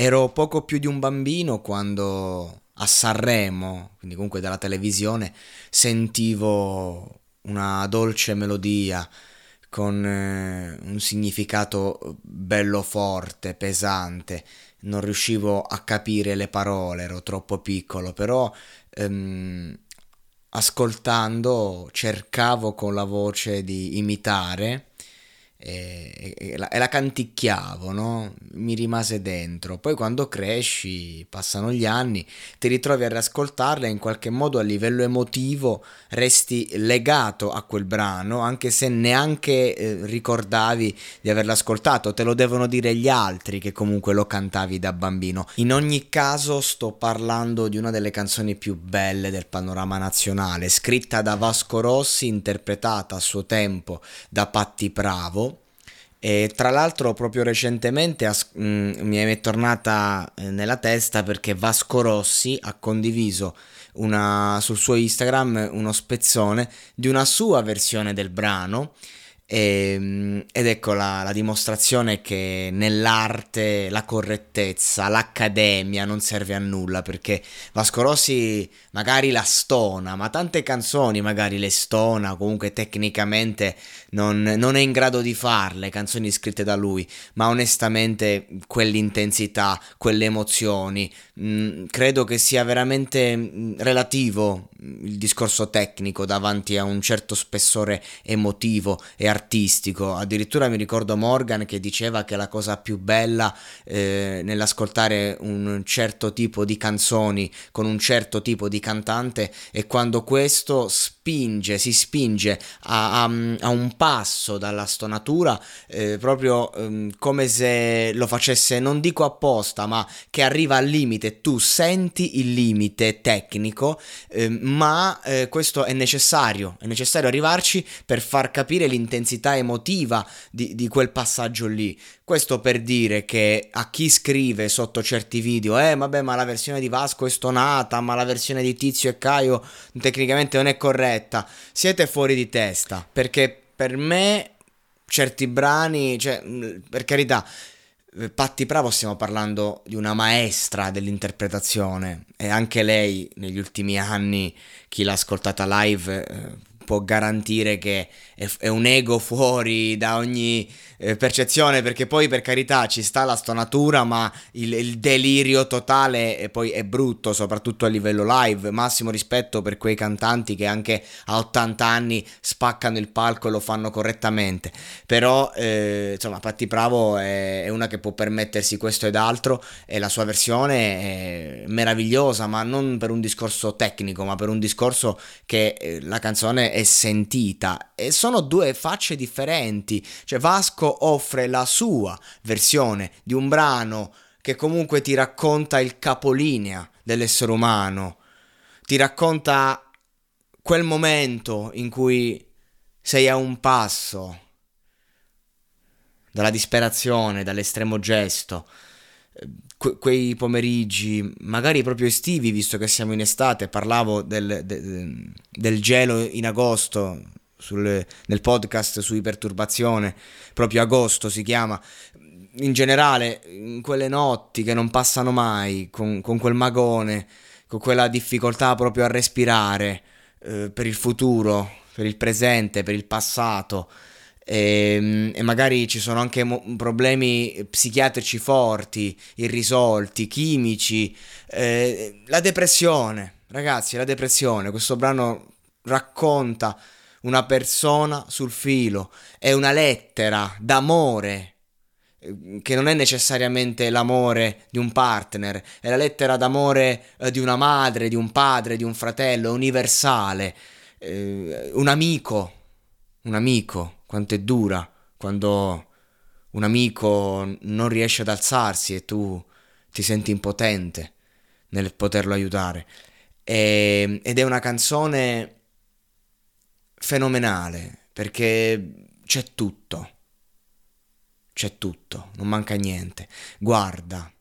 Ero poco più di un bambino quando a Sanremo, quindi comunque dalla televisione, sentivo una dolce melodia con eh, un significato bello forte, pesante. Non riuscivo a capire le parole, ero troppo piccolo, però ehm, ascoltando cercavo con la voce di imitare e, e, la, e, la, canticchiavo, no? mi rimase dentro. Poi quando cresci, passano gli anni, ti ritrovi a riascoltarla e in qualche modo a livello emotivo resti legato a quel brano, anche se neanche eh, ricordavi di averlo ascoltato, te lo devono dire gli altri che comunque lo cantavi da bambino. In ogni caso sto parlando di una delle canzoni più belle del panorama nazionale, scritta da Vasco Rossi, interpretata a suo tempo da Patti Pravo e tra l'altro proprio recentemente as- mh, mi è tornata eh, nella testa perché Vasco Rossi ha condiviso una, sul suo Instagram uno spezzone di una sua versione del brano e, ehm, ed ecco la, la, dimostrazione che nell'arte la correttezza, l'accademia non serve a nulla perché Vasco Rossi magari la stona, ma tante canzoni magari le stona, comunque tecnicamente non, non è in grado di farle, canzoni scritte da lui, ma onestamente quell'intensità, quelle emozioni, mh, mm, credo che sia veramente mm, relativo il discorso tecnico davanti a un certo spessore emotivo e artistico artistico. Addirittura mi ricordo Morgan che diceva che la cosa più bella eh, nell'ascoltare un certo tipo di canzoni con un certo tipo di cantante è quando questo spinge, si spinge a, a, a un passo dalla stonatura, eh, proprio eh, come se lo facesse, non dico apposta, ma che arriva al limite. Tu senti il limite tecnico, ehm, ma eh, questo è necessario, è necessario arrivarci per far capire l'intensità l'intensità emotiva di, di, quel passaggio lì. Questo per dire che a chi scrive sotto certi video, eh vabbè ma la versione di Vasco è stonata, ma la versione di Tizio e Caio tecnicamente non è corretta, siete fuori di testa, perché per me certi brani, cioè per carità, Patti Bravo stiamo parlando di una maestra dell'interpretazione e anche lei negli ultimi anni, chi l'ha ascoltata live eh, può garantire che è, è un ego fuori da ogni eh, percezione, perché poi per carità ci sta la stonatura, ma il, il delirio totale e poi è brutto, soprattutto a livello live. Massimo rispetto per quei cantanti che anche a 80 anni spaccano il palco e lo fanno correttamente. Però, eh, insomma, Patti Bravo è, è una che può permettersi questo ed altro e la sua versione è meravigliosa, ma non per un discorso tecnico, ma per un discorso che eh, la canzone è sentita e sono due facce differenti. Cioè Vasco offre la sua versione di un brano che comunque ti racconta il capolinea dell'essere umano, ti racconta quel momento in cui sei a un passo dalla disperazione, dall'estremo gesto, que- quei pomeriggi, magari proprio estivi, visto che siamo in estate, parlavo del, de- del gelo in agosto sul, nel podcast su iperturbazione, proprio agosto si chiama. In generale, in quelle notti che non passano mai, con, con quel magone, con quella difficoltà proprio a respirare eh, per il futuro, per il presente, per il passato e, ehm, e magari ci sono anche mo- problemi psichiatrici forti, irrisolti, chimici, eh, la depressione, ragazzi, la depressione, questo brano racconta una persona sul filo, è una lettera d'amore eh, che non è necessariamente l'amore di un partner, è la lettera d'amore eh, di una madre, di un padre, di un fratello, universale, eh, un amico, un amico quanto è dura quando un amico non riesce ad alzarsi e tu ti senti impotente nel poterlo aiutare. E, ed è una canzone fenomenale perché c'è tutto. C'è tutto, non manca niente. Guarda,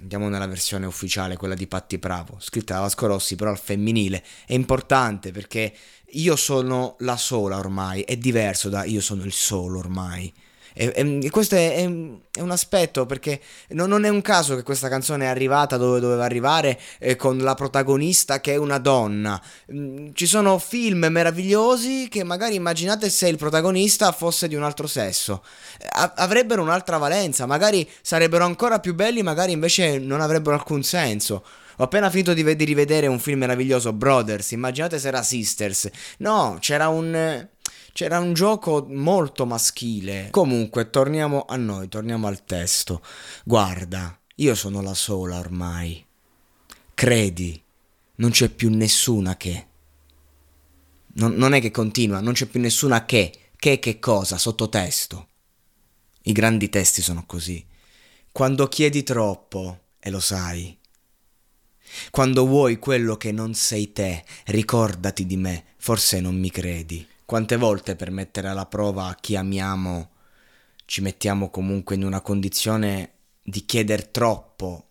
andiamo nella versione ufficiale, quella di Patti Bravo, scritta da Vasco Rossi, però al femminile. È importante perché io sono la sola ormai, è diverso da io sono il solo ormai. E, e questo è, è, è, un aspetto perché no, non è un caso che questa canzone è arrivata dove doveva arrivare eh, con la protagonista che è una donna. Mm, ci sono film meravigliosi che magari immaginate se il protagonista fosse di un altro sesso. A- avrebbero un'altra valenza, magari sarebbero ancora più belli, magari invece non avrebbero alcun senso. Ho appena finito di, di rivedere un film meraviglioso, Brothers. Immaginate se era Sisters. No, c'era un. C'era un gioco molto maschile. Comunque, torniamo a noi, torniamo al testo. Guarda, io sono la sola ormai. Credi, non c'è più nessuna che. Non, non è che continua, non c'è più nessuna che. Che che cosa? Sottotesto. I grandi testi sono così. Quando chiedi troppo, e lo sai, quando vuoi quello che non sei te, ricordati di me, forse non mi credi. Quante volte per mettere alla prova chi amiamo ci mettiamo comunque in una condizione di chiedere troppo,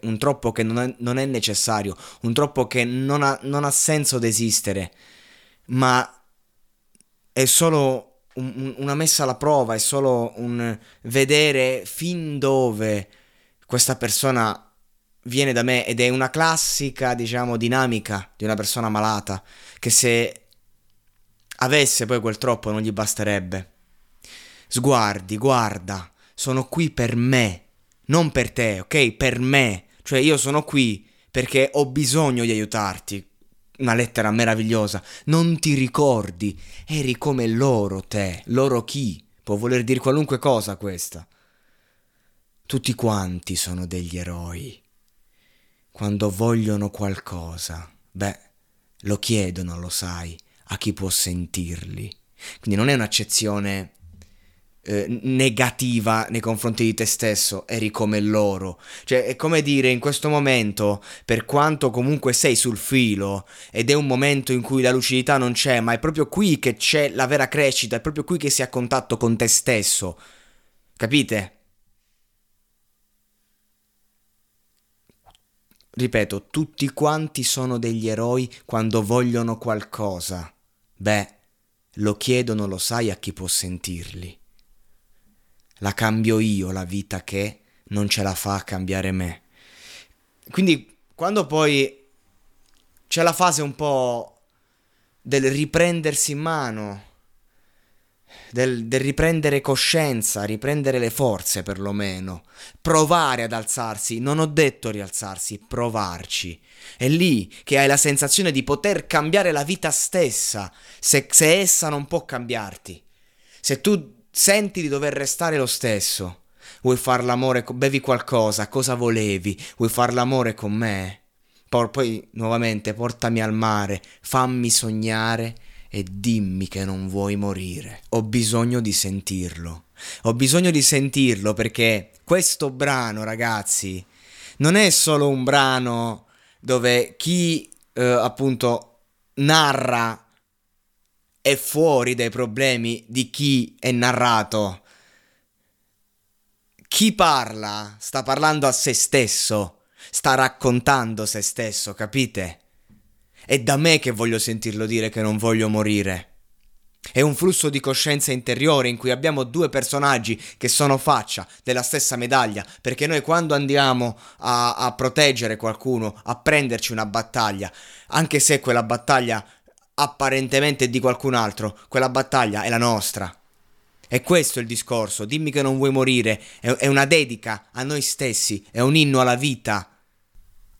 un troppo che non è, non è necessario, un troppo che non ha, non ha senso d'esistere, ma è solo un, una messa alla prova, è solo un vedere fin dove questa persona viene da me ed è una classica, diciamo, dinamica di una persona malata che se avesse poi quel troppo non gli basterebbe. Sguardi, guarda, sono qui per me, non per te, ok? Per me. Cioè io sono qui perché ho bisogno di aiutarti. Una lettera meravigliosa. Non ti ricordi? Eri come loro te. Loro chi? Può voler dire qualunque cosa questa. Tutti quanti sono degli eroi quando vogliono qualcosa, beh, lo chiedono, lo sai, a chi può sentirli. Quindi non è un'accezione eh, negativa nei confronti di te stesso, eri come loro. Cioè, è come dire in questo momento, per quanto comunque sei sul filo ed è un momento in cui la lucidità non c'è, ma è proprio qui che c'è la vera crescita, è proprio qui che sei a contatto con te stesso. Capite? Ripeto, tutti quanti sono degli eroi quando vogliono qualcosa. Beh, lo chiedono, lo sai a chi può sentirli. La cambio io la vita che non ce la fa a cambiare me. Quindi quando poi c'è la fase un po' del riprendersi in mano, del, del, riprendere coscienza, riprendere le forze perlomeno, provare ad alzarsi, non ho detto rialzarsi, provarci. È lì che hai la sensazione di poter cambiare la vita stessa, se, se essa non può cambiarti. Se tu senti di dover restare lo stesso, vuoi far l'amore, bevi qualcosa, cosa volevi, vuoi far l'amore con me? Poi nuovamente portami al mare, fammi sognare e dimmi che non vuoi morire. Ho bisogno di sentirlo. Ho bisogno di sentirlo perché questo brano, ragazzi, non è solo un brano dove chi eh, appunto narra è fuori dai problemi di chi è narrato. Chi parla sta parlando a se stesso, sta raccontando se stesso, capite? È da me che voglio sentirlo dire che non voglio morire. È un flusso di coscienza interiore in cui abbiamo due personaggi che sono faccia della stessa medaglia, perché noi quando andiamo a, a proteggere qualcuno, a prenderci una battaglia, anche se quella battaglia apparentemente è di qualcun altro, quella battaglia è la nostra. E questo è il discorso, dimmi che non vuoi morire, è, è una dedica a noi stessi, è un inno alla vita,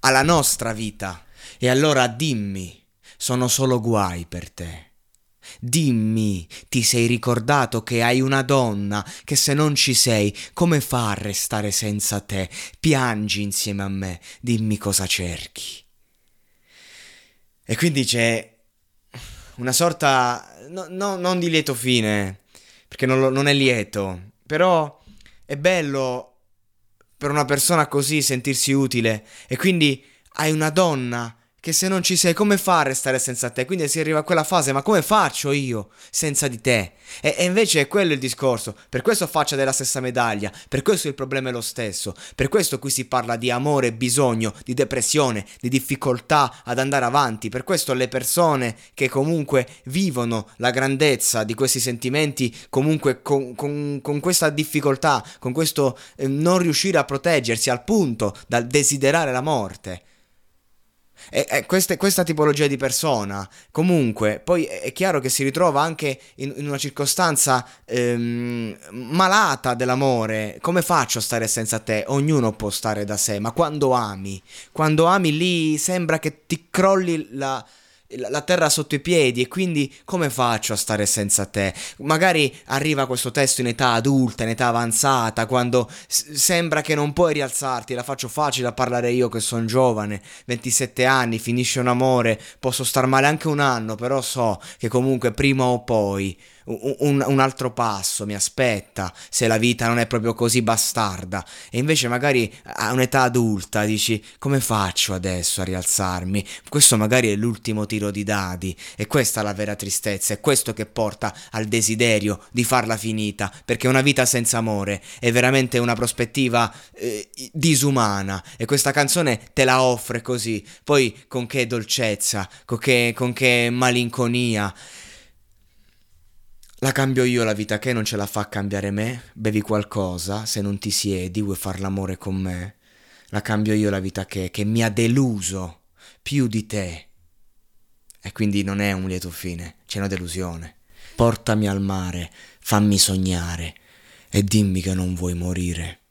alla nostra vita. E allora dimmi, sono solo guai per te. Dimmi, ti sei ricordato che hai una donna, che se non ci sei, come fa a restare senza te? Piangi insieme a me, dimmi cosa cerchi. E quindi c'è una sorta, no, no, non di lieto fine, perché non, non è lieto, però è bello per una persona così sentirsi utile e quindi hai una donna che se non ci sei come fa a restare senza te? Quindi si arriva a quella fase, ma come faccio io senza di te? E, e, invece è quello il discorso, per questo faccia della stessa medaglia, per questo il problema è lo stesso, per questo qui si parla di amore, bisogno, di depressione, di difficoltà ad andare avanti, per questo le persone che comunque vivono la grandezza di questi sentimenti, comunque con, con, con questa difficoltà, con questo eh, non riuscire a proteggersi al punto dal desiderare la morte, e, e queste, questa tipologia di persona, comunque, poi è chiaro che si ritrova anche in, in una circostanza ehm, malata dell'amore. Come faccio a stare senza te? Ognuno può stare da sé, ma quando ami, quando ami lì sembra che ti crolli la la terra sotto i piedi e quindi come faccio a stare senza te? Magari arriva questo testo in età adulta, in età avanzata, quando s- sembra che non puoi rialzarti, la faccio facile a parlare io che sono giovane, 27 anni, finisce un amore, posso star male anche un anno, però so che comunque prima o poi un, un, altro passo mi aspetta se la vita non è proprio così bastarda. E invece magari a un'età adulta dici come faccio adesso a rialzarmi? Questo magari è l'ultimo tiro di dadi. E questa è la vera tristezza è questo che porta al desiderio di farla finita perché una vita senza amore è veramente una prospettiva eh, disumana. E questa canzone te la offre così poi con che dolcezza con che, con che malinconia la cambio io la vita che non ce la fa cambiare me? Bevi qualcosa, se non ti siedi, vuoi far l'amore con me? La cambio io la vita che, che mi ha deluso più di te. E quindi non è un lieto fine, c'è una delusione. Portami al mare, fammi sognare e dimmi che non vuoi morire.